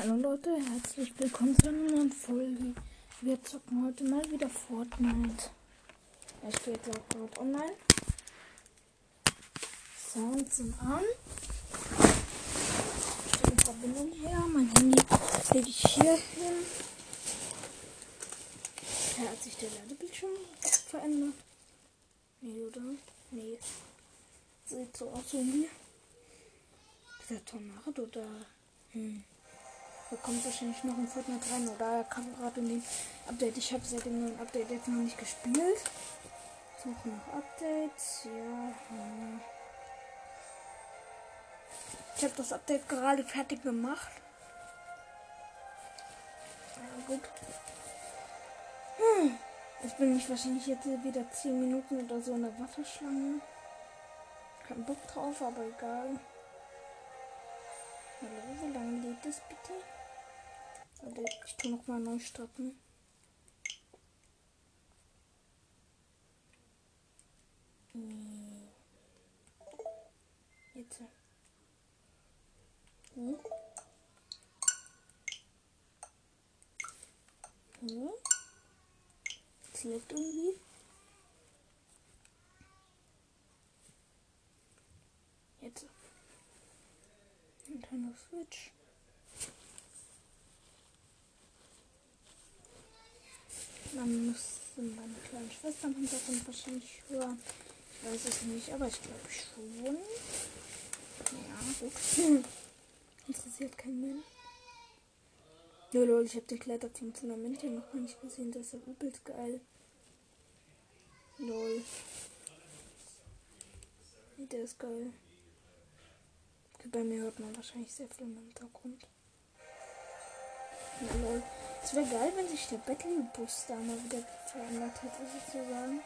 Hallo Leute, herzlich willkommen zu einer neuen Folge. Wir zocken heute mal wieder Fortnite. Stehe jetzt auch gerade online. Sounds sind an. Die Verbindung her. Mein Handy lege ich hier hin. Ja, hat sich der Ladebildschirm verändert? Nee, oder? Nee. Sieht so aus irgendwie. Dieser Tornado oder. Hm. Da kommt wahrscheinlich noch ein Fortnite rein oder er kam gerade in dem Update. Ich habe seit dem neuen Update jetzt noch nicht gespielt. Suche noch Updates. Ja. Hm. Ich habe das Update gerade fertig gemacht. Ja, gut. Hm. Jetzt bin ich wahrscheinlich jetzt wieder 10 Minuten oder so in der Wasserschlange. Kein Bock drauf, aber egal. Hallo, wie lange lädt das bitte? Warte, ich tu noch mal neu starten. Jetzt. Hm? Hm? Es lebt irgendwie. Jetzt. Nintendo Switch. Man muss meine kleinen Schwestern im Hintergrund wahrscheinlich hören. Ich weiß es nicht, aber ich glaube schon. Ja, gut. Interessiert keinen Mensch. Ja, lol, ich habe die Kletterteam zu einer Männchen noch gar nicht gesehen. Das ist ja übelst geil. Lol. Der ist geil. Bei mir hört man wahrscheinlich sehr viel im Hintergrund. Es wäre geil, wenn sich der Battle-Bus da mal wieder verändert hätte, sozusagen.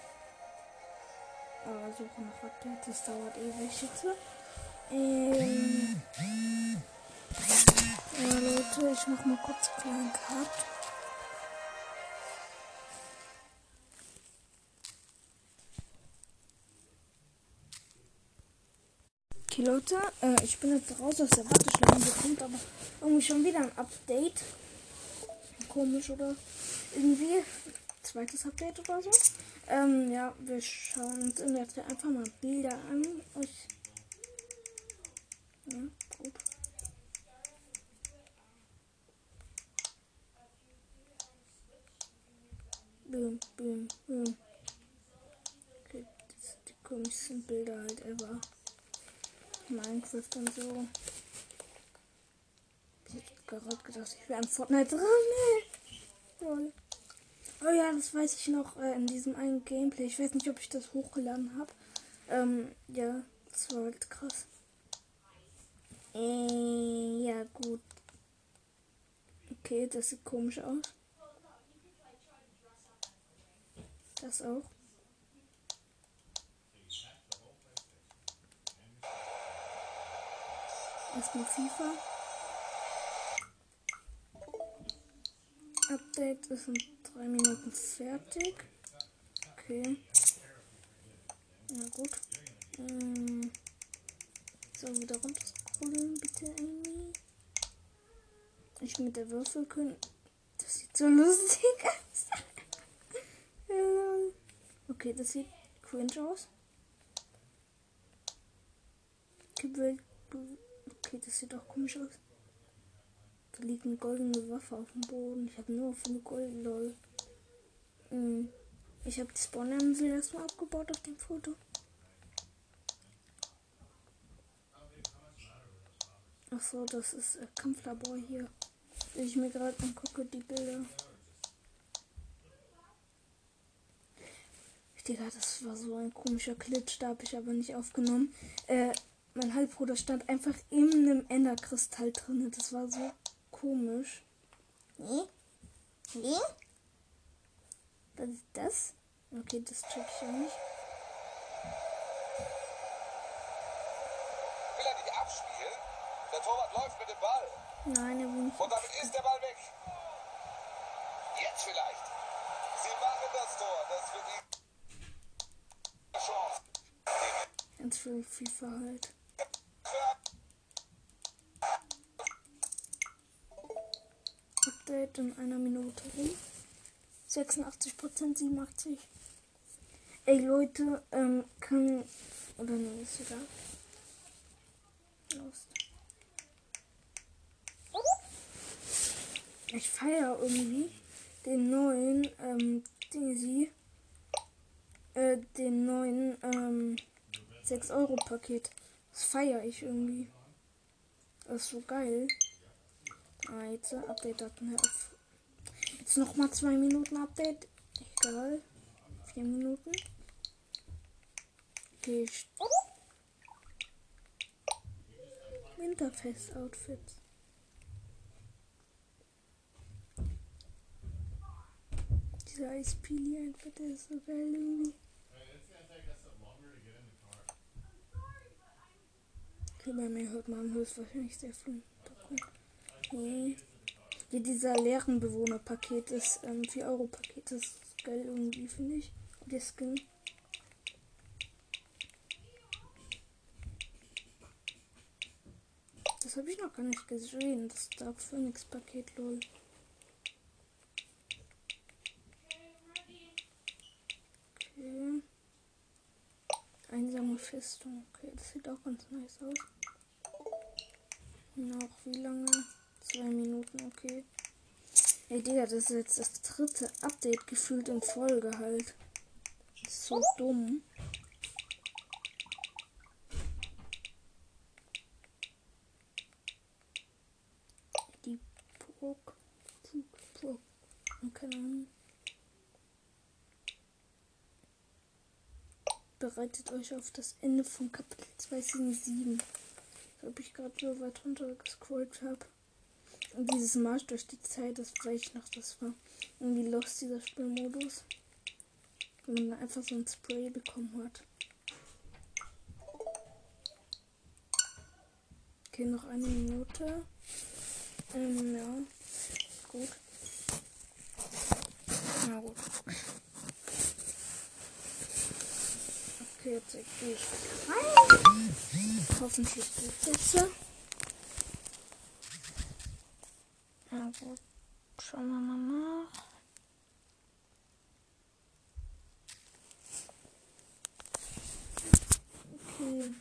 Aber suche noch Updates, das dauert ewig jetzt. Ähm. Ja, Leute, ich mach mal kurz einen kleinen Cut. Okay, Leute, äh, ich bin jetzt raus aus der Warteschlange. Bekommt aber irgendwie schon wieder ein Update komisch oder irgendwie. Zweites Update oder so. Ähm, ja, wir schauen uns in der Zeit einfach mal Bilder an. Ich. Ja, gut. Boom, boom, boom. Okay, das sind die komischsten Bilder halt ever. Minecraft und so gerade gedacht, ich wäre an Fortnite dran. Oh ja, das weiß ich noch äh, in diesem einen Gameplay. Ich weiß nicht, ob ich das hochgeladen habe. Ähm, ja, das war halt krass. Äh, ja, gut. Okay, das sieht komisch aus. Das auch. Erstmal FIFA. Update ist in drei Minuten fertig. Okay. Na gut. Ähm, so, wieder runterscrollen, bitte, Amy. Ich mit der Würfelkönigin. Das sieht so lustig aus. okay, das sieht cringe aus. Okay, das sieht auch komisch aus. Da liegt eine goldene Waffe auf dem Boden. Ich habe nur von Gold, lol. Hm. Ich habe die Spawn-Insel erstmal abgebaut auf dem Foto. Achso, das ist äh, Kampflabor hier. Wenn ich mir gerade angucke, die Bilder. Digga, das war so ein komischer Glitch, da habe ich aber nicht aufgenommen. Äh, mein Halbbruder stand einfach in einem Enderkristall drin. Das war so komisch. Nee? Nee? Was ist das? Okay, das check ich auch nicht. Will er nicht abspielen? Der Torwart läuft mit dem Ball. Nein, er will nicht. Und damit ist der Ball weg. Jetzt vielleicht. Sie machen das Tor. Das wird die Chance. Ganz viel FIFA halt. Update in einer Minute rum. 86%, 87%. Ey Leute, ähm, kann. Oder nee, ist egal. Los. Ich feiere irgendwie den neuen, ähm, Dingsy. Äh, den neuen, ähm, 6-Euro-Paket. Das feiere ich irgendwie. Das ist so geil. Ah, jetzt Update-Daten auf. Jetzt nochmal zwei Minuten Update. Egal. Vier Minuten. Okay. Winterfest-Outfits. Dieser der ist so geil irgendwie. Okay, bei mir hört man höchstwahrscheinlich sehr viel. Nee. Hier dieser leeren Bewohnerpaket ist ähm, 4 Euro Paket. Ist geil irgendwie, finde ich. Der Skin. Das habe ich noch gar nicht gesehen. Das Dark Phoenix Paket, lol. Okay. Einsame Festung. Okay, das sieht auch ganz nice aus. Noch wie lange? Zwei Minuten, okay. Ey, Digga, das ist jetzt das dritte Update gefühlt in Folge halt. Ist so dumm. Die Burg. Burg. Keine Ahnung. Bereitet euch auf das Ende von Kapitel 2 Season 7. Ob ich gerade so weit runter gescrollt habe. Dieses Marsch durch die Zeit, das weiß ich noch, das war irgendwie lost, dieser Spielmodus. Wenn man einfach so ein Spray bekommen hat. Okay, noch eine Minute. Ähm, ja. Gut. Na gut. Okay, jetzt gehe ich rein. Hoffentlich es jetzt. Na gut. Schauen wir mal nach. Okay.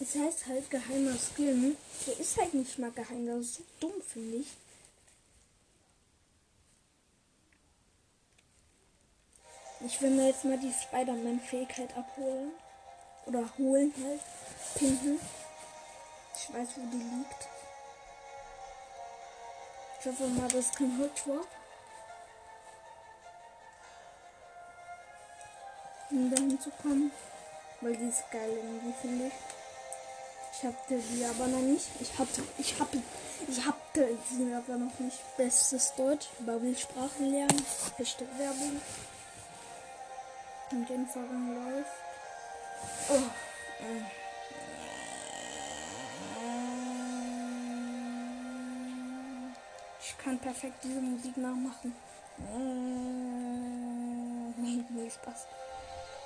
Es heißt halt geheimer Skin. Der ist halt nicht mal geheim. Das ist so dumm, finde ich. Ich will mir jetzt mal die Spider-Man-Fähigkeit abholen. Oder holen halt. Pinken. Weiß, wo die liegt. Ich hoffe mal, das ist kein Holzschwab. Um dahin zu kommen. Weil die ist geil irgendwie, finde ich. Ich hatte die aber noch nicht. Ich hatte, ich hatte, ich hatte sie aber noch nicht. Bestes Deutsch. Bubble-Sprachen lernen. Hashtag Werbung. Und den Vorgang läuft. Oh. Ich kann perfekt diese Musik nachmachen. Nee, Spaß.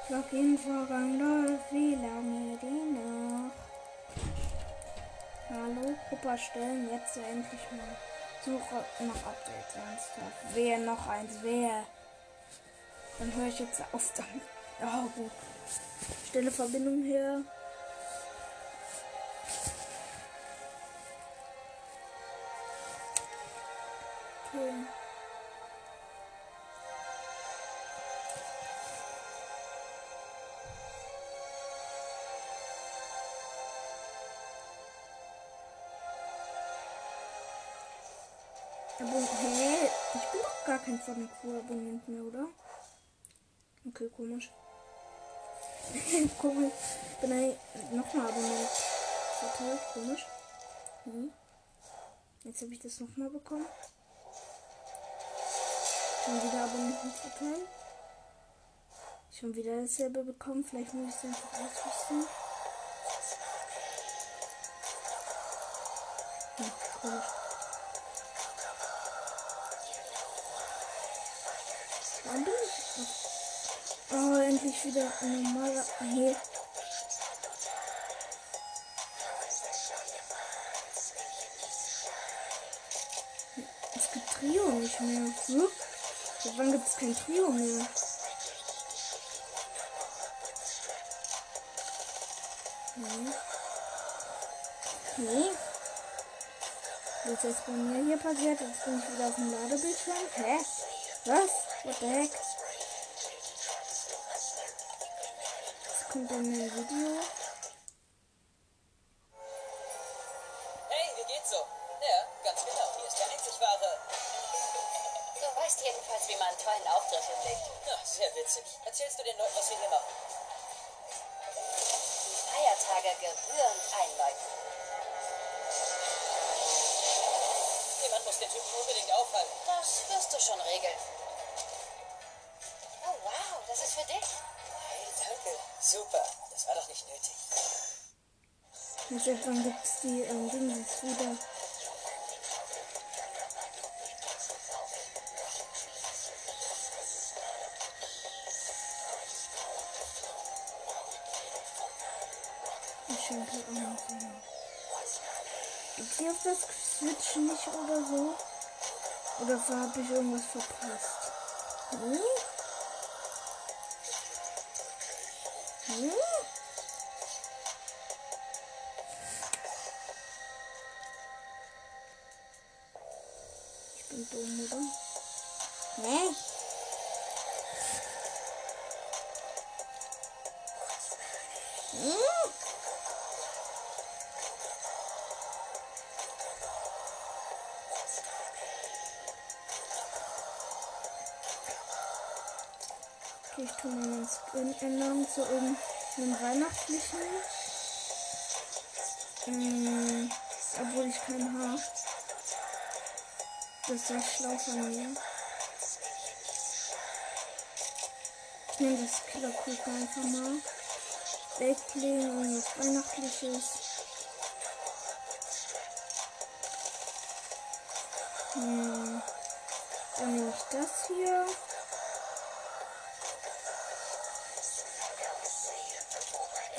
Login Vorgang läuft. Wie lange die Nacht? Hallo, Gruppe erstellen. Jetzt endlich mal. Suche nach Updates. Ernsthaft. Wer noch eins? Wer? Dann höre ich jetzt auf damit. Oh, gut. Stelle Verbindung her. Kein von Abonnent mehr, oder? Okay, komisch. komisch. Bin ich nochmal Abonnent. Total komisch. Hm. Jetzt habe ich das nochmal bekommen. Schon wieder Abonnenten verteilen. Schon wieder dasselbe bekommen. Vielleicht muss ich es einfach ausrüsten. Hm, komisch. Oh, endlich wieder ein normaler. Ah, nee. Es gibt Trio nicht mehr. Hm? Seit wann gibt es kein Trio mehr? Hm. Nee. Okay. Was ist jetzt bei mir hier passiert? Jetzt bin ich wieder auf dem Ladebildschirm. Hä? Was? What the heck? Kommt dann ein Video. Nicht oder so? Oder habe ich irgendwas verpasst? Hm? Hm? Ich tue mal meinen Skin ändern zu irgendeinem weihnachtlichen. Mm, obwohl ich keinen habe. Das ist schlau von mir. Ich nehme das Killerkuchen einfach mal. Backling, irgendwas Weihnachtliches. Hm. Dann nehme ich das hier.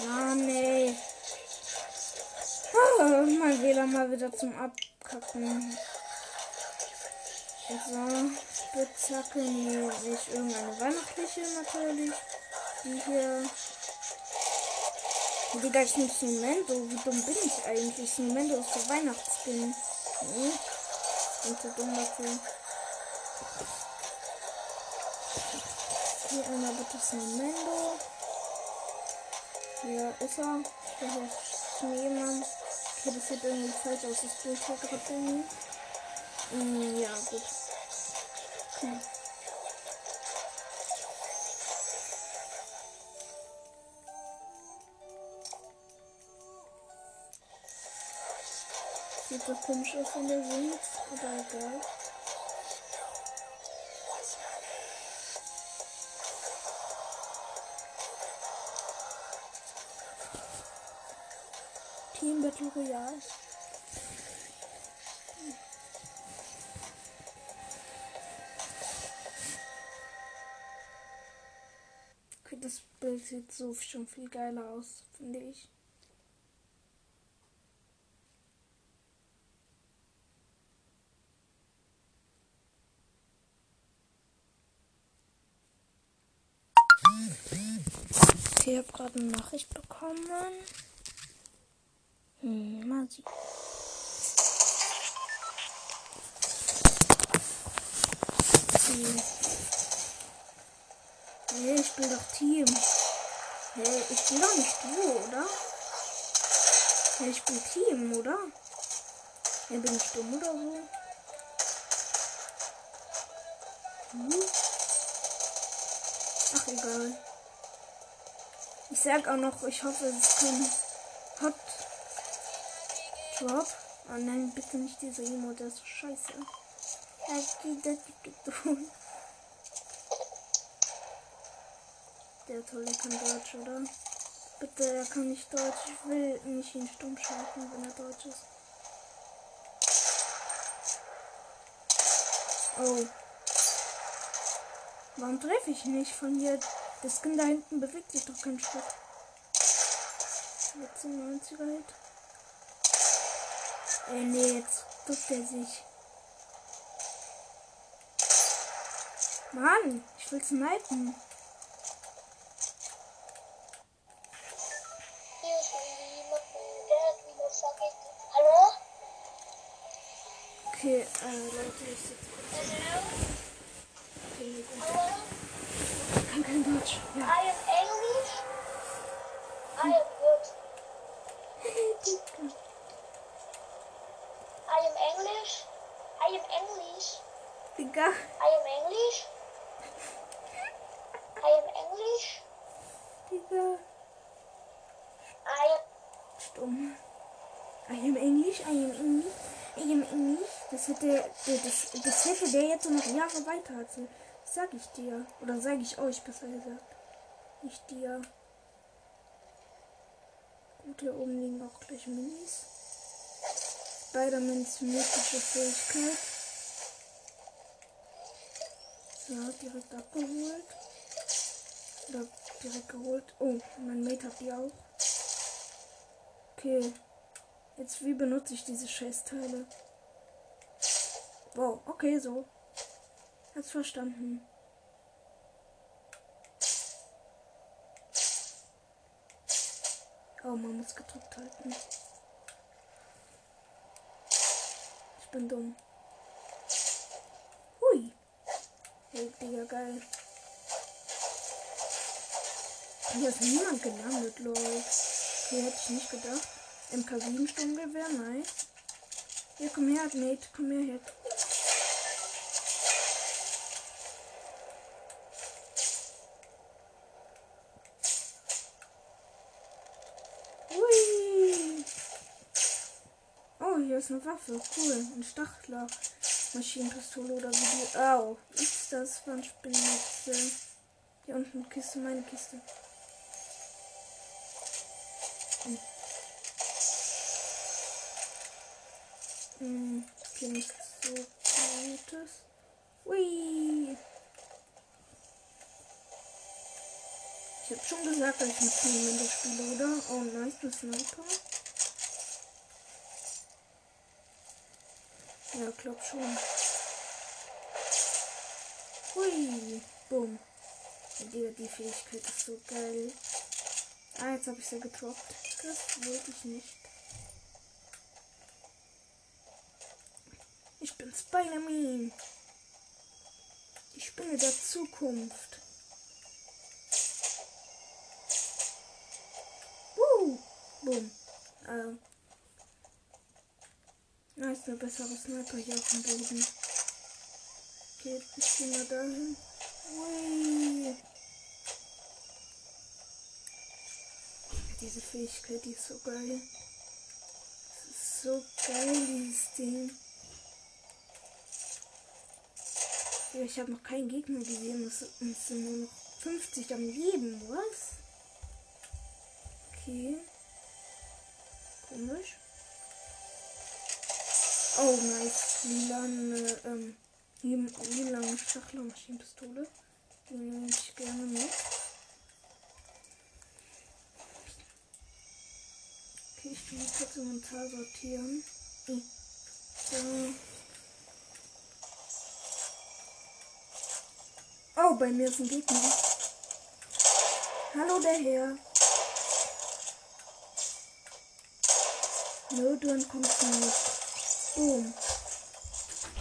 Ah, nee. Ah, mein WLAN mal wieder zum Abkacken. So, Spitzhacke, nee, nicht irgendeine weihnachtliche natürlich. Die hier. Oh, Digga, ich nehme Snowmendo. Wie dumm bin ich eigentlich? Snowmendo ist der Weihnachtsskin. Nee. Bin zu dumm dafür. Hier einmal bitte Snowmendo. Hier ist er. Der hier Schneemann. Okay, das sieht irgendwie falsch aus. Das Bild hier gerade. Mm, ja, gut. Hm. Sieht so komisch aus, wenn der singt, aber egal. Battle Royale. Okay, das Bild sieht so schon viel geiler aus, finde ich. Okay, ich habe gerade eine Nachricht bekommen. Hm, mal sehen. Hey, ich bin doch Team. Hey, ich bin doch nicht du, oder? Hey, ich bin Team, oder? Hey, bin ich dumm oder so? Hm? Ach, egal. Ich sag auch noch, ich hoffe, es ist kein Hot Drop. Oh nein, bitte nicht diese Emo, der ist so scheiße. Das? Der tolle kann Deutsch, oder? Bitte, er kann nicht Deutsch. Ich will nicht ihn stumm schalten, wenn er Deutsch ist. Oh. Warum treffe ich nicht von hier? Der Skin da hinten bewegt sich doch kein Stück. Jetzt 90er halt. Ey, nee, jetzt duckt er sich. Mann, ich will snipen. Hallo? Okay, äh, Leute, ich sitze Hello? okay, gut. Hello? Ich kann kein Deutsch. Ja. I am English. I am good. I am English. I am English. Digga. I am English. I am English. Digga. I am. Stumm. I am English, I am English, I am English. Das hätte, der- das, das hätte der jetzt noch Jahre weiter hatte. Sag ich dir. Oder sage ich euch besser gesagt. Nicht dir. Gut, hier oben liegen auch gleich Minis. Spider-Mans mystische Fähigkeit. So, direkt abgeholt. Oder direkt geholt. Oh, mein Mate hat die auch. Okay. Jetzt wie benutze ich diese Scheißteile? Wow, okay, so. Hat's verstanden. Oh, man muss gedrückt halten. Ich bin dumm. Hui. Hey, Digga, geil. Hier ist niemand gelandet, lol. Okay, hätte ich nicht gedacht. MK7 Sturmgewehr, nice. Hier, komm her, Mate, komm her, her. Hui. Oh, hier ist eine Waffe. Cool. Ein Stachler. Maschinenpistole oder wie die. Au. Ist das Wandspinnnetze? Hier unten Kiste, meine Kiste. Hm, okay, nicht so gutes. Ui. Ich hab schon gesagt, dass ich mit Sniper spiele, oder? Oh, nice, das Sniper. Ja, glaub schon. Hui. Boom. Ja, die, Fähigkeit ist so geil. Ah, jetzt habe ich sie getroppt. Das wollte ich nicht. Ich bin Spider-Man. Ich bin der Zukunft. Boom. Ähm. Da ist eine bessere Sniper hier auf dem Boden. Okay, ich gehe mal dahin. Ui. Diese Fähigkeit, die ist so geil. Das ist so geil, dieses Ding. Ja, ich habe noch keinen Gegner gesehen. Es es sind nur noch 50 am Leben. Was? Okay. Komisch. Oh, nice. Lilane, ähm, lil- lilane Stachler-Maschinenpistole. Die nehme ich gerne mit. Okay, ich will kurz Inventar sortieren. Hm. So. Oh, bei mir ist ein Gegner. Hallo, der Herr. No, du entkommst mir nicht. Boom.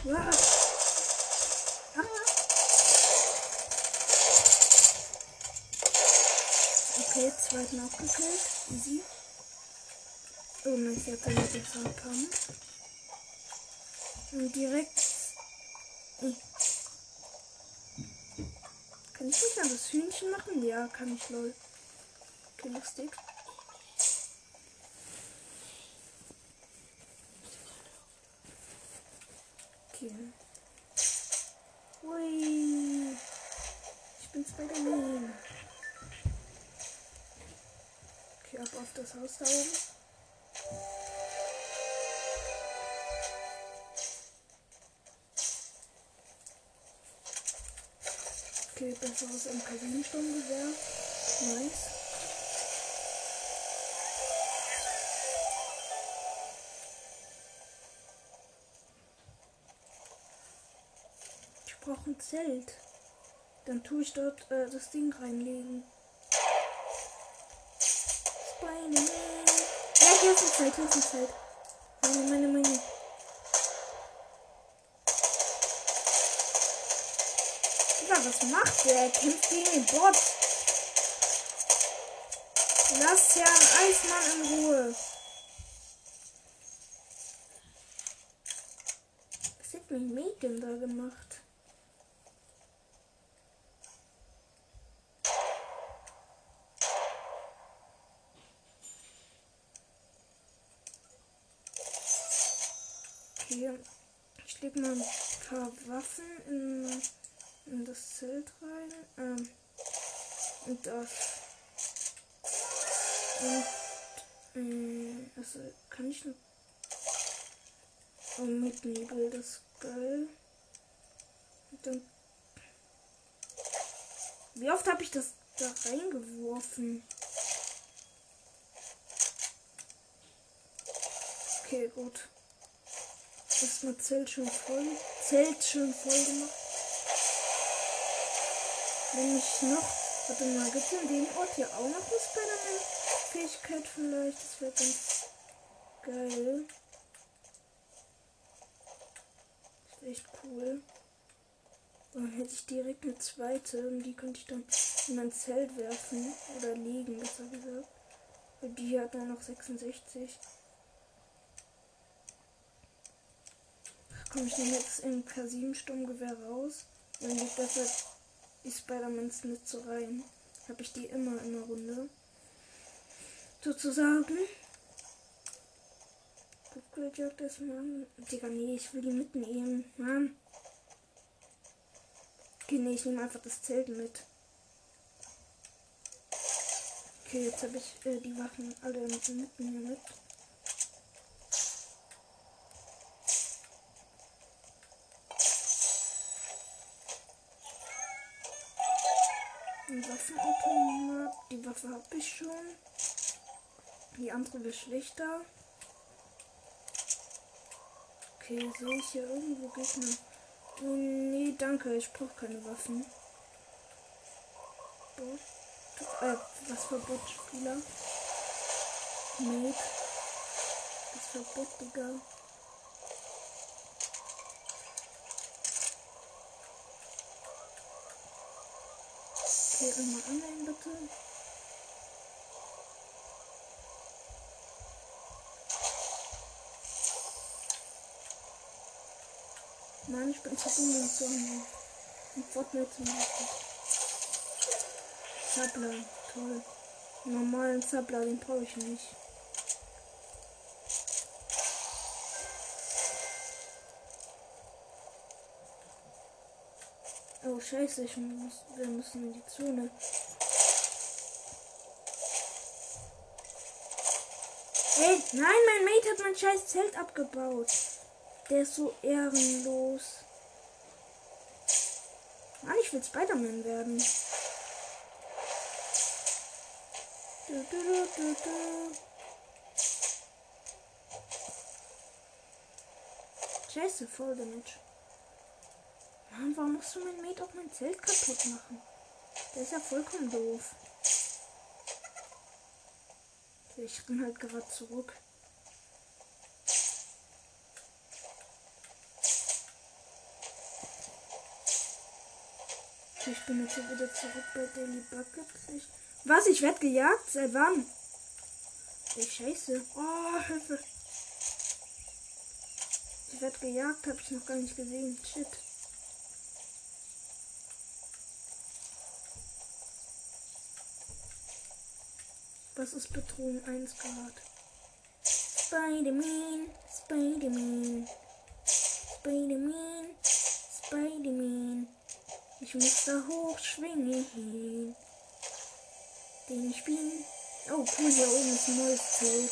Was? Okay, zweiten abgekillt. Easy. Oh, jetzt haben wir den Fahrkampf. Und direkt. Hm. Kann ich nicht an das Hühnchen machen? Ja, kann ich lol. Okay, lustig. Okay. Ui. Ich bin Spider-Man. Okay, ab auf das Haus da oben. Okay, besseres MK7-Sturmgewehr. Nice. Zelt. Dann tue ich dort äh, das Ding reinlegen. Spider-Man. Ja, hier ist die Zeit, hier ist die Zeit. Meine, meine, meine. Digga, was macht der? Er kämpft gegen den Bot. Lass Herrn Eismann in Ruhe. Was hat mein Mädchen da gemacht? Okay, ich lege mal ein paar Waffen in, in das Zelt rein. Ähm, und das. Und, äh, also kann ich noch. Oh, mit Nebel, das ist geil. Und dann. Wie oft habe ich das da reingeworfen? Okay, gut. Erstmal Zelt schon voll. Zelt schon voll gemacht. Wenn ich noch. Warte mal, gibt es in dem Ort hier auch noch eine Spider-Man-Fähigkeit vielleicht? Das wäre ganz geil. Das wäre echt cool. Und dann hätte ich direkt eine zweite und die könnte ich dann in mein Zelt werfen. Oder legen, besser gesagt. Weil die hat dann noch 66. komme ich denn jetzt im K7-Sturmgewehr raus? Dann liegt dafür die Spider-Mans nicht so rein. Habe ich die immer in der Runde. Sozusagen. Upgrade Jagd erstmal. Digga, nee, ich will die mitnehmen. Mann. Okay, nee, ich nehme einfach das Zelt mit. Okay, jetzt habe ich äh, die Waffen alle mitten hier mit. Waffe habe ich schon. Die andere wird schlechter. Okay, sehe ich hier irgendwo Gegner? Oh, nee, danke. Ich brauche keine Waffen. Bot. Äh, was für Bot-Spieler? Mate. Was für Bot, Digga. Okay, einmal annehmen bitte. Mann, ich bin zu dumm, um zu haben. Ein Fortnite zu machen. Zappler, toll. Normalen Zappler, den brauche ich nicht. Oh scheiße, ich muss, wir müssen in die Zone. Hey, nein, mein Mate hat mein scheiß Zelt abgebaut. Der ist so ehrenlos. Mann, ich will Spider-Man werden. Du, du, du, du. Scheiße, voll Damage. Mann, warum musst du mein Mate auch mein Zelt kaputt machen? Der ist ja vollkommen doof. Ich bin halt gerade zurück. Ich bin jetzt hier wieder zurück bei Daily Bucket. Ich Was? Ich werde gejagt? Seit wann? Ey, scheiße. Oh, Hilfe. Ich werde gejagt, habe ich noch gar nicht gesehen. Shit. Was ist Bedrohung 1 Grad? Spider-Man, Spider-Man, Spider-Man, Spider-Man. Ich muss da hochschwingen. Den Spiel. Oh, cool, hier oben ist ein neues Zelt.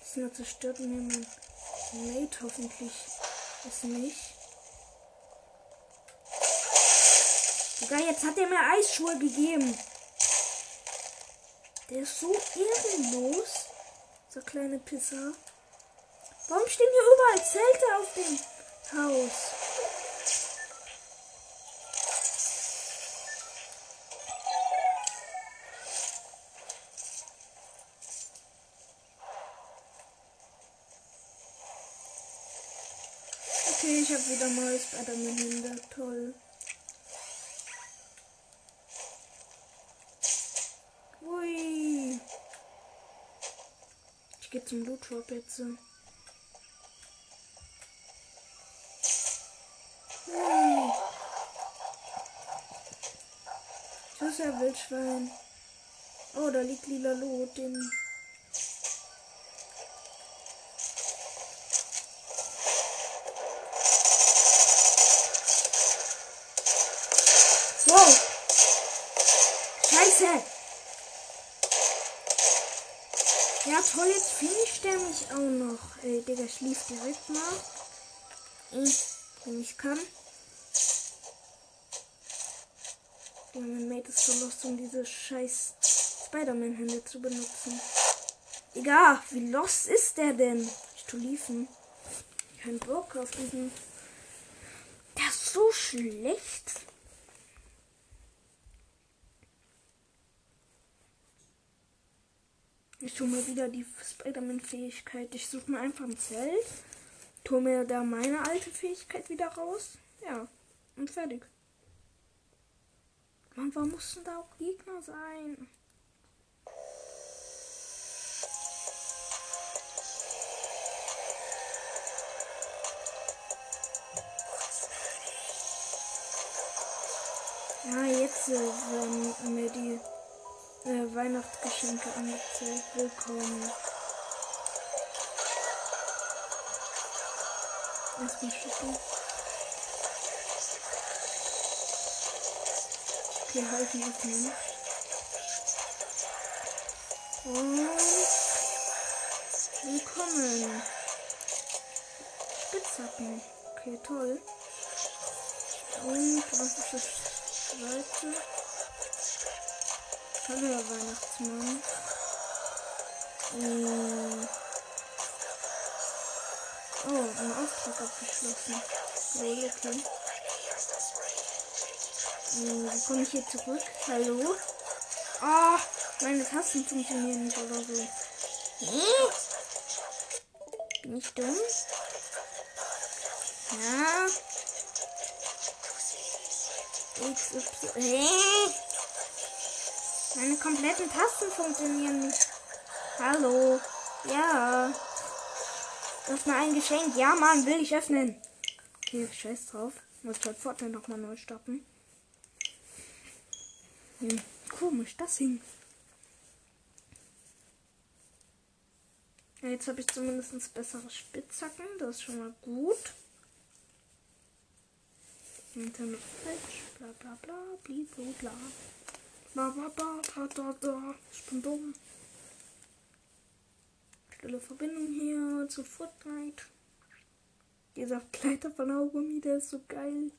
Das nur zerstört mir mein Mate hoffentlich. Ist nicht. Digga, jetzt hat er mir Eisschuhe gegeben. Der ist so ehrenlos. So kleine Pisser. Warum stehen hier überall Zelte auf dem Haus. Okay, ich habe wieder mal Spider-Man hinter. Toll. Ui. Ich gehe zum Loot Drop jetzt. Ja Wildschwein. Oh, da liegt lila Lot. Den Wow. Scheiße. Ja, toll, jetzt finisht der mich auch noch. Ey, Digga, schlief direkt mal. Ich, wenn ich kann. Ja, mein Mate ist so lost, um diese scheiß Spider-Man-Hände zu benutzen. Egal, wie lost ist der denn? Ich tu liefen. Kein Bock auf diesen. Der ist so schlecht. Ich tue mir wieder die Spider-Man-Fähigkeit. Ich suche mir einfach ein Zelt, tue mir da meine alte Fähigkeit wieder raus. Ja, und fertig. Mann, warum mussten da auch Gegner sein? Ja, jetzt äh, werden mir die äh, Weihnachtsgeschenke angezeigt. Willkommen. Erstmal schicken. Okay, halten öffnen. Und willkommen. Spitzhacken. Okay, toll. Und was ist das zweite? Hallo, Weihnachtsmann. Ähm. Oh, ein Auftrag abgeschlossen. Cool, okay. Ähm, wie komme ich hier zurück? Hallo? Ah, meine Tasten funktionieren nicht oder so. Hm? Bin ich dumm? Ja. X, Y. Hä? Meine kompletten Tasten funktionieren nicht. Hallo. Ja. Öffne ein Geschenk. Ja, Mann, will ich öffnen. Okay, scheiß drauf. Muss halt Fortnite nochmal neu starten. Hm, komisch, das hing. Ja, jetzt habe ich zumindest bessere Spitzhacken. Das ist schon mal gut. Nintendo Switch, bla bla bla, bla bla. Bla bla bla, da da da. Ich bin dumm. Stelle Verbindung hier zu Fortnite. Dieser Kleider von Augumi, der ist so geil.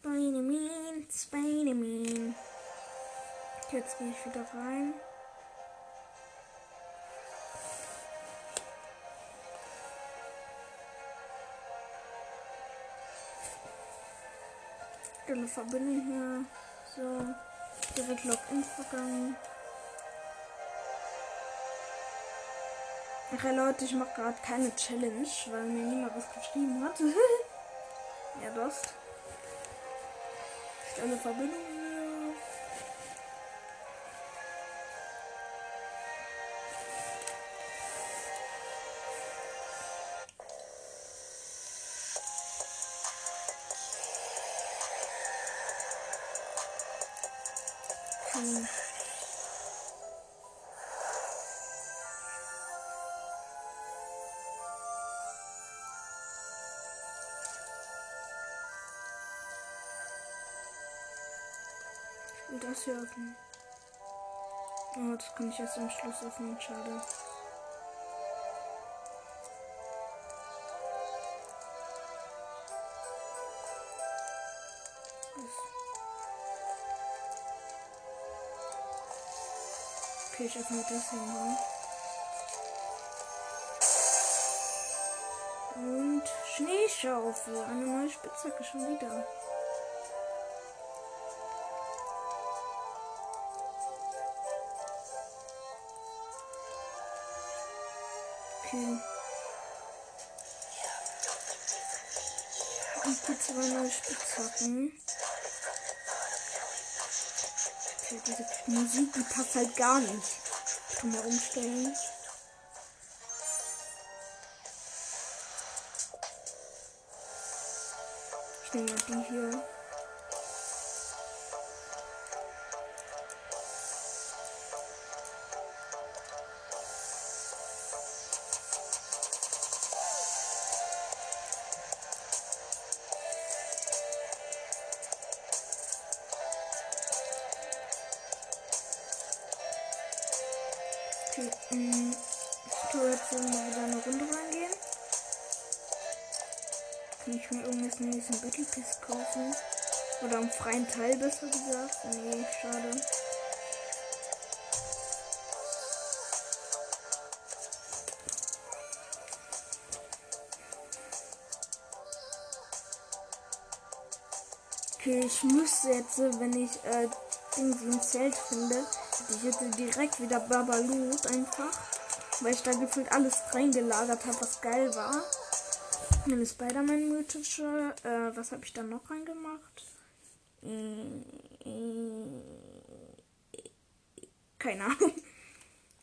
Spider-Man, Spider-Man. Jetzt gehe ich wieder rein. Stelle Verbindung hier. So. Direkt Login vergangen. Ach ja, Leute, ich mache gerade keine Challenge, weil mir niemand was geschrieben hat. ja, das. Stelle Verbindung hier. Hm. Das hier öffnen. Oh, das kann ich erst am Schluss öffnen. Schade. Okay, ich öffne das hier mal. Und Schneeschaufel. Eine neue Spitzhacke schon wieder. Spitzhacken. Okay, diese Musik, die passt halt gar nicht. Ich kann mal umstellen. Ich nehme die hier. Okay, ähm, ich tue jetzt mal wieder eine Runde reingehen. Kann ich mir irgendwas Neues im Battle Pass kaufen? Oder am freien Teil besser gesagt? Nee, schade. Okay, ich müsste jetzt, wenn ich äh, irgendwie ein Zelt finde, ich hätte direkt wieder Babalut einfach, weil ich da gefühlt alles reingelagert habe, was geil war. Eine Spider-Man mythische, äh, was habe ich da noch reingemacht? Äh, keine Ahnung.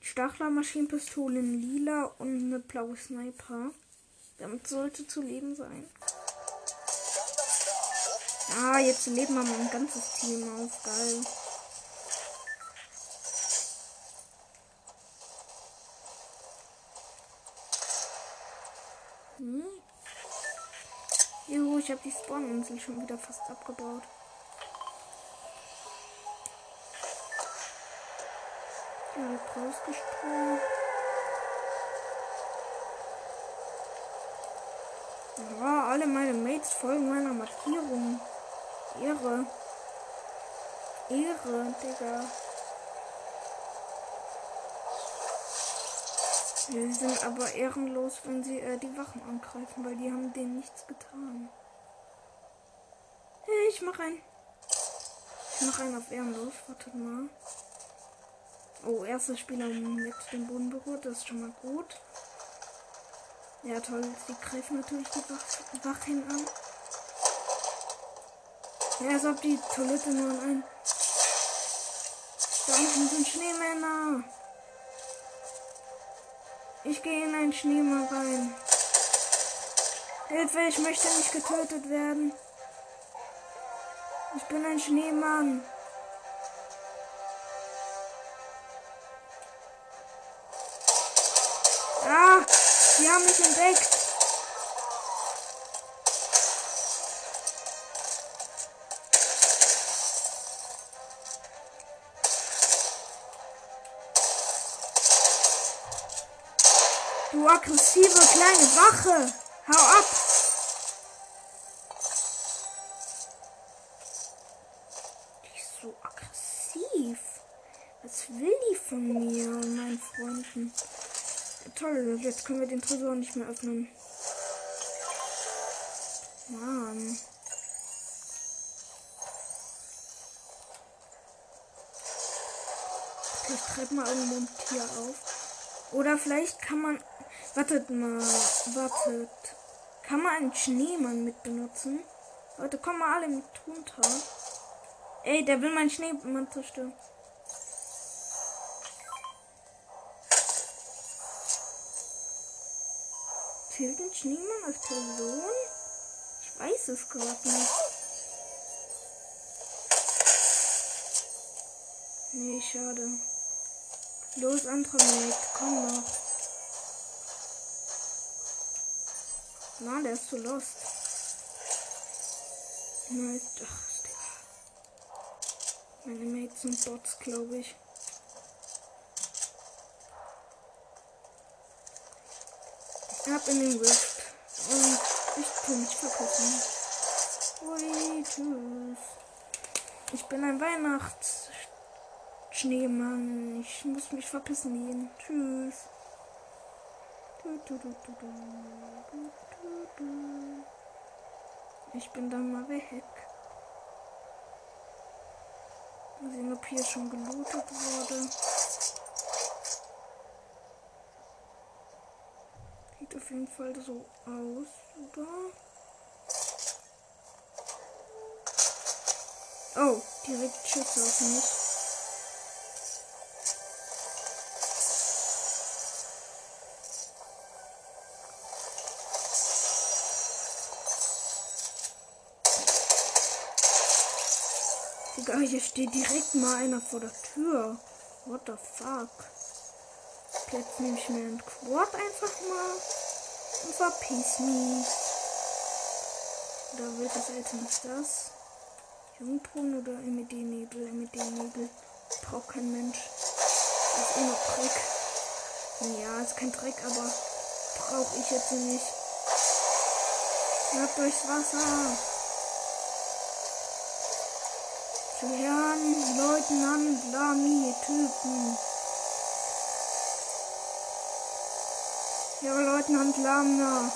Stachler, Maschinenpistole in lila und eine blaue Sniper. Damit sollte zu leben sein. Ah, jetzt leben wir mein ganzes Team auf. Geil. Hm? Juhu, ich habe die Spawninsel schon wieder fast abgebaut. Ja, wird rausgesprungen. Ja, alle meine Mates folgen meiner Markierung. Ehre. Ehre, Digga. Sie sind aber ehrenlos, wenn sie äh, die Wachen angreifen, weil die haben denen nichts getan. Ich mach einen. Ich mach einen auf ehrenlos. Wartet mal. Oh, erster Spieler mit dem Boden berührt. Das ist schon mal gut. Ja, toll. Sie greifen natürlich die Wach Wachen an. Ja, als ob die Toilette nur in ein. Da unten sind Schneemänner. Ich gehe in einen Schneemann rein. Hilfe, ich möchte nicht getötet werden. Ich bin ein Schneemann. Ah, sie haben mich entdeckt. Du aggressive kleine Wache. Hau ab. So aggressiv. Was will die von mir und meinen Freunden? Toll, jetzt können wir den Tresor nicht mehr öffnen. Mann. Ich treibe mal irgendwo ein Tier auf. Oder vielleicht kann man. Wartet mal. Wartet. Kann man einen Schneemann mit benutzen? Leute, kommen mal alle mit runter. Ey, der will meinen Schneemann zerstören. Zählt ein Schneemann als Person? Ich weiß es gerade nicht. Nee, schade. Los, Andromed, komm noch. Mann, der ist zu lost. Nice. Ach, meine Mates sind Bots, glaube ich. Ich hab in den Rift. Und ich kann mich verkaufen. Ui, tschüss. Ich bin ein Weihnachtsschneemann. Schneemann. Ich muss mich verpissen gehen. Tschüss. Ich bin dann mal weg. Mal sehen, ob hier schon gelootet wurde. Sieht auf jeden Fall so aus, oder? Oh, direkt Schüsse auf mich. Digga, hier steht direkt mal einer vor der Tür. What the fuck? Jetzt nehme ich mir einen Quad einfach mal und verpiss mich. Oder welches Item ist das? Jungbrunnen oder MED-Nebel? MED-Nebel braucht kein Mensch. Das ist immer Dreck. Ja, ist kein Dreck, aber brauche ich jetzt nicht. Schnappt durchs Wasser. Zu Herrn, Leutnant, Lami, Typen. Herr Leutnant Lamna.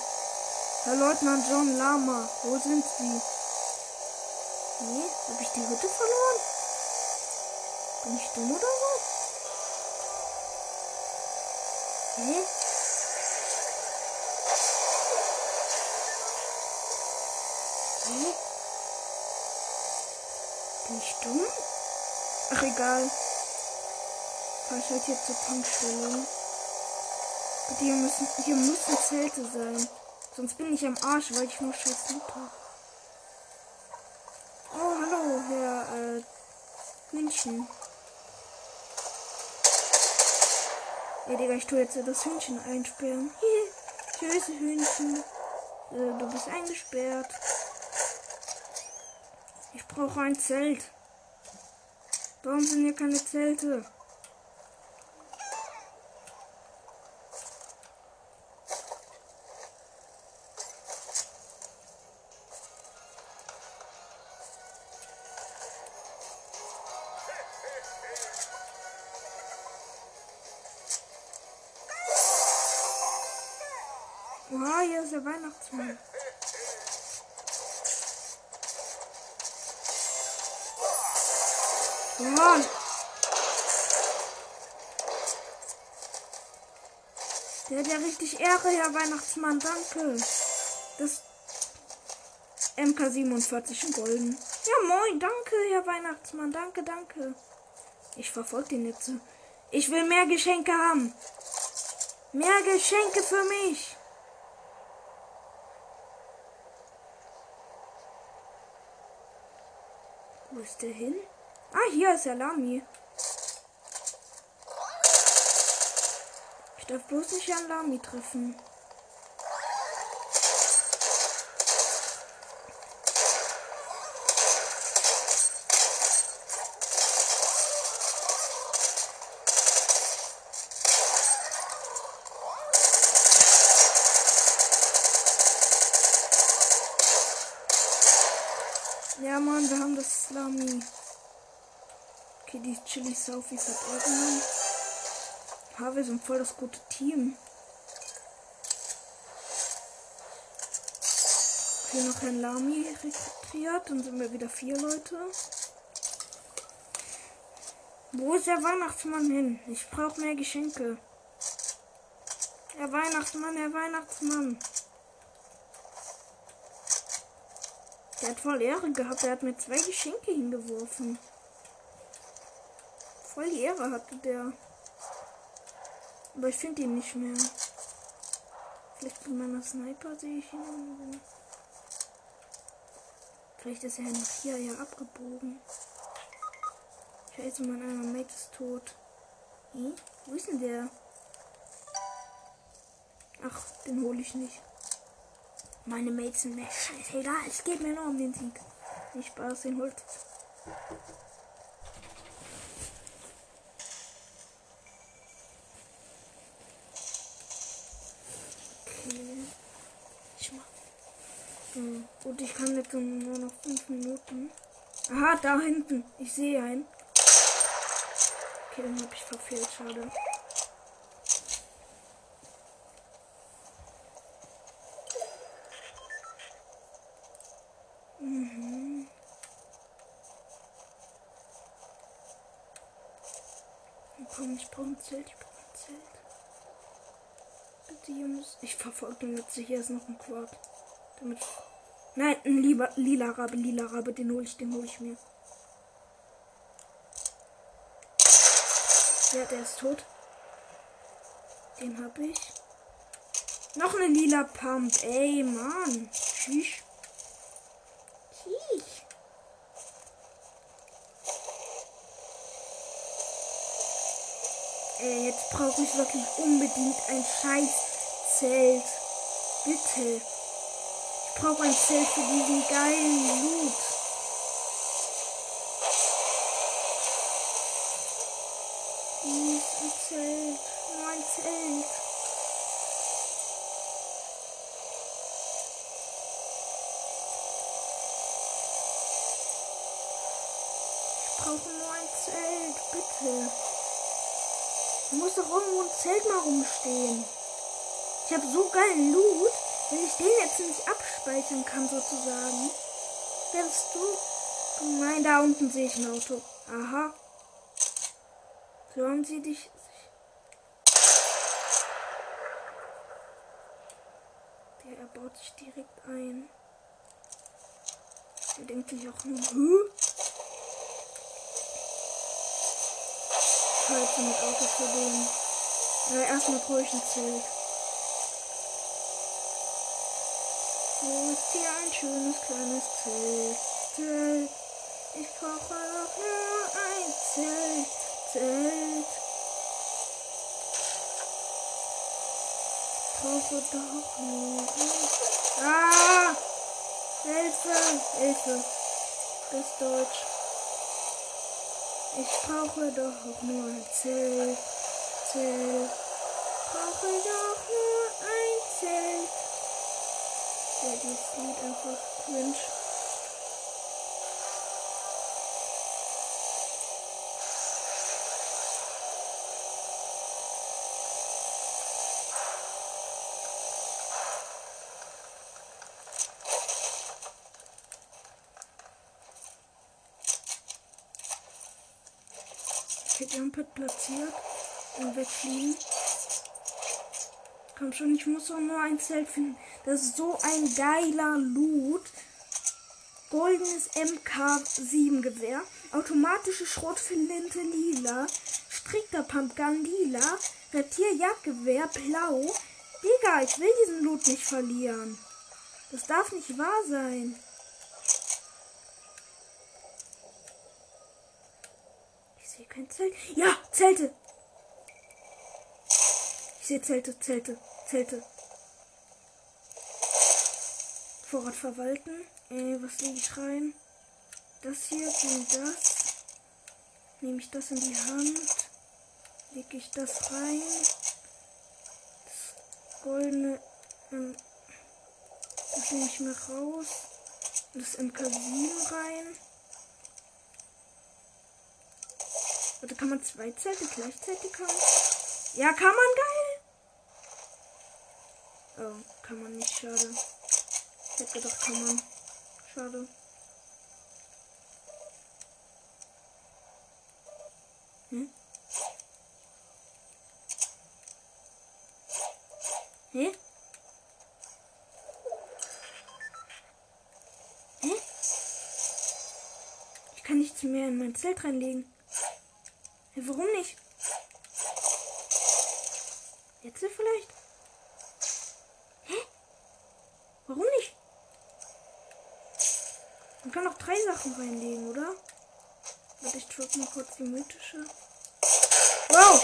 Herr Leutnant John Lama. Wo sind Sie? Nee, habe ich die Hütte verloren? Bin ich dumm oder so? Hä? Hä? Bin ich dumm? Ach egal. Fahr ich halt hier zur Tankstelle. Hier müssen, hier müssen Zelte sein. Sonst bin ich am Arsch, weil ich nur scheiß Loot habe. Oh, hallo, Herr äh, Hühnchen. Ey, Digga, ich tue jetzt das Hühnchen einsperren. Hier, tschüss, Hühnchen. Äh, du bist eingesperrt. Ich brauche ein Zelt. Warum sind hier keine Zelte? Oha, hier ist der Weihnachtsmann. Richtig Ehre, Herr Weihnachtsmann. Danke. Das MK47 in Golden. Ja, moin. Danke, Herr Weihnachtsmann. Danke, danke. Ich verfolge den jetzt. Ich will mehr Geschenke haben. Mehr Geschenke für mich. Wo ist der hin? Ah, hier ist der Lami. Ich darf bloß nicht an Lami treffen. Ja, Mann, wir haben das Lami. Okay, die Chili Sophies hat er genommen. Ha, wir sind voll das gute Team. Okay, noch ein Lami rekrutiert. Dann sind wir wieder vier Leute. Wo ist der Weihnachtsmann hin? Ich brauche mehr Geschenke. Herr Weihnachtsmann, Herr Weihnachtsmann. Der hat voll Ehre gehabt. Der hat mir zwei Geschenke hingeworfen. Voll die Ehre hatte der. Aber ich finde ihn nicht mehr. Vielleicht mit meiner Sniper sehe ich ihn. Vielleicht ist er noch hier ja abgebogen. Scheiße, mein einer Mate ist tot. Hm? Wo ist denn der? Ach, den hole ich nicht. Meine Mates sind mir scheißegal. Es geht mir nur um den Sieg. Nicht Spaß, den holt. Okay. Ich mach. Hm. Gut, ich kann jetzt nur Aha, da hinten. Ich sehe einen. Okay, den habe ich verfehlt, schade. Mhm. Komm, ich brauche ein Zelt, ich brauche ein Zelt. Bitte, Jungs. Ich verfolge den jetzt. Hier ist noch ein Quad. Damit. Nein, ein lieber, lila Rabe, lila Rabe, den hole ich, den hole ich mir. Ja, der ist tot. Den habe ich. Noch eine lila Pump. Ey, Mann. Tschüss. Tschüss. Ey, jetzt brauche ich wirklich unbedingt ein scheiß Zelt. Bitte. Ich brauche ein Zelt für diesen geilen Loot. Dies ein Zelt. Nur Zelt. Ich brauche nur ein Zelt. Bitte. Da muss doch irgendwo ein Zelt mal rumstehen. Ich habe so geilen Loot. Wenn ich den jetzt nicht abspeichern kann, sozusagen, wärst du. Nein, da unten sehe ich ein Auto. Aha. So haben sie dich. Der er baut sich direkt ein. Der denkt sich auch nur, Hä? Heute mit Auto den. Ja, erstmal brauche ich ein Zelt. Wo ist hier ein schönes kleines Zelt? Zelt. Ich brauche doch nur ein Zelt. Zelt. Ich brauche doch nur ein Ah! Hilfe! Hilfe! Das Deutsch. Ich brauche doch nur ein Zelt. Zelt. Brauche doch nur ein Zelt. Ja, dieses Lied einfach cringe. Okay, platziert und wegfliegen. Komm schon, ich muss doch nur ein Zelt finden. Das ist so ein geiler Loot. Goldenes MK7 Gewehr. Automatische Schrotflinte lila. Strikter Pumpgun lila. Reptilierjagdgewehr blau. Digga, ich will diesen Loot nicht verlieren. Das darf nicht wahr sein. Ich sehe kein Zelt. Ja, Zelte. Ich sehe Zelte, Zelte, Zelte. Vorrat verwalten. Äh, was lege ich rein? Das hier und das. Nehme ich das in die Hand. Lege ich das rein. Das goldene. Ähm, das nehme ich mir raus. Das MK7 rein. Oder kann man zwei Zelte gleichzeitig haben? Ja, kann man geil. Oh, kann man nicht, schade. Hätte gedacht, kann man. Schade. Hm? Hä? Hä? Ich kann nichts mehr in mein Zelt reinlegen. Hä, warum nicht? Jetzt vielleicht? Hä? Warum nicht? Man kann auch drei Sachen reinlegen, oder? Warte, ich drück mal kurz die mythische. Wow!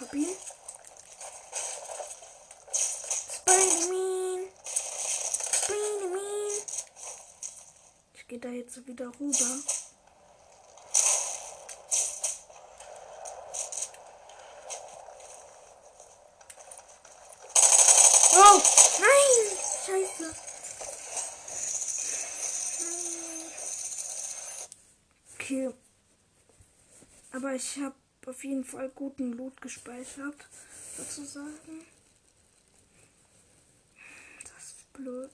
Hab ihn. Spider-Man. Ich gehe da jetzt wieder rüber. Aber ich habe auf jeden Fall guten Loot gespeichert, sozusagen. Das ist blöd.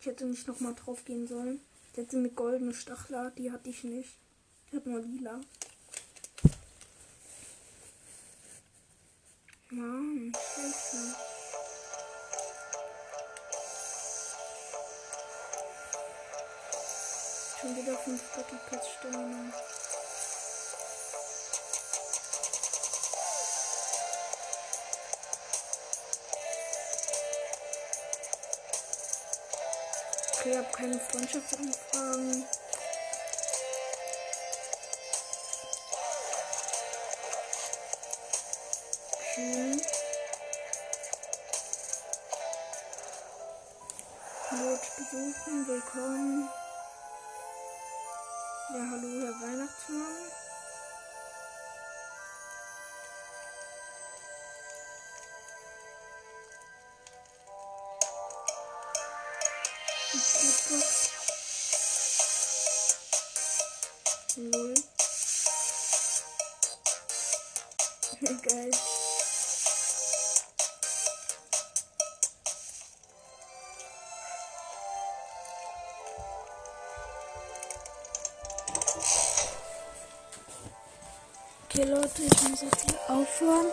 Ich hätte nicht nochmal drauf gehen sollen. Ich hätte eine goldene Stachler, die hatte ich nicht. Ich habe nur lila. Fünf Doppelplatzsterne. Okay, ich habe keine Freundschaftsanfragen. Okay. Not besuchen, willkommen. Ja, hallo, Herr Weihnachtsmann. Okay, Leute, ich muss jetzt hier aufhören.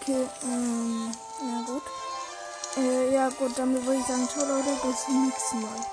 Okay, ähm, ja gut. Äh, ja gut, dann würde ich sagen, ciao Leute, bis zum nächsten Mal.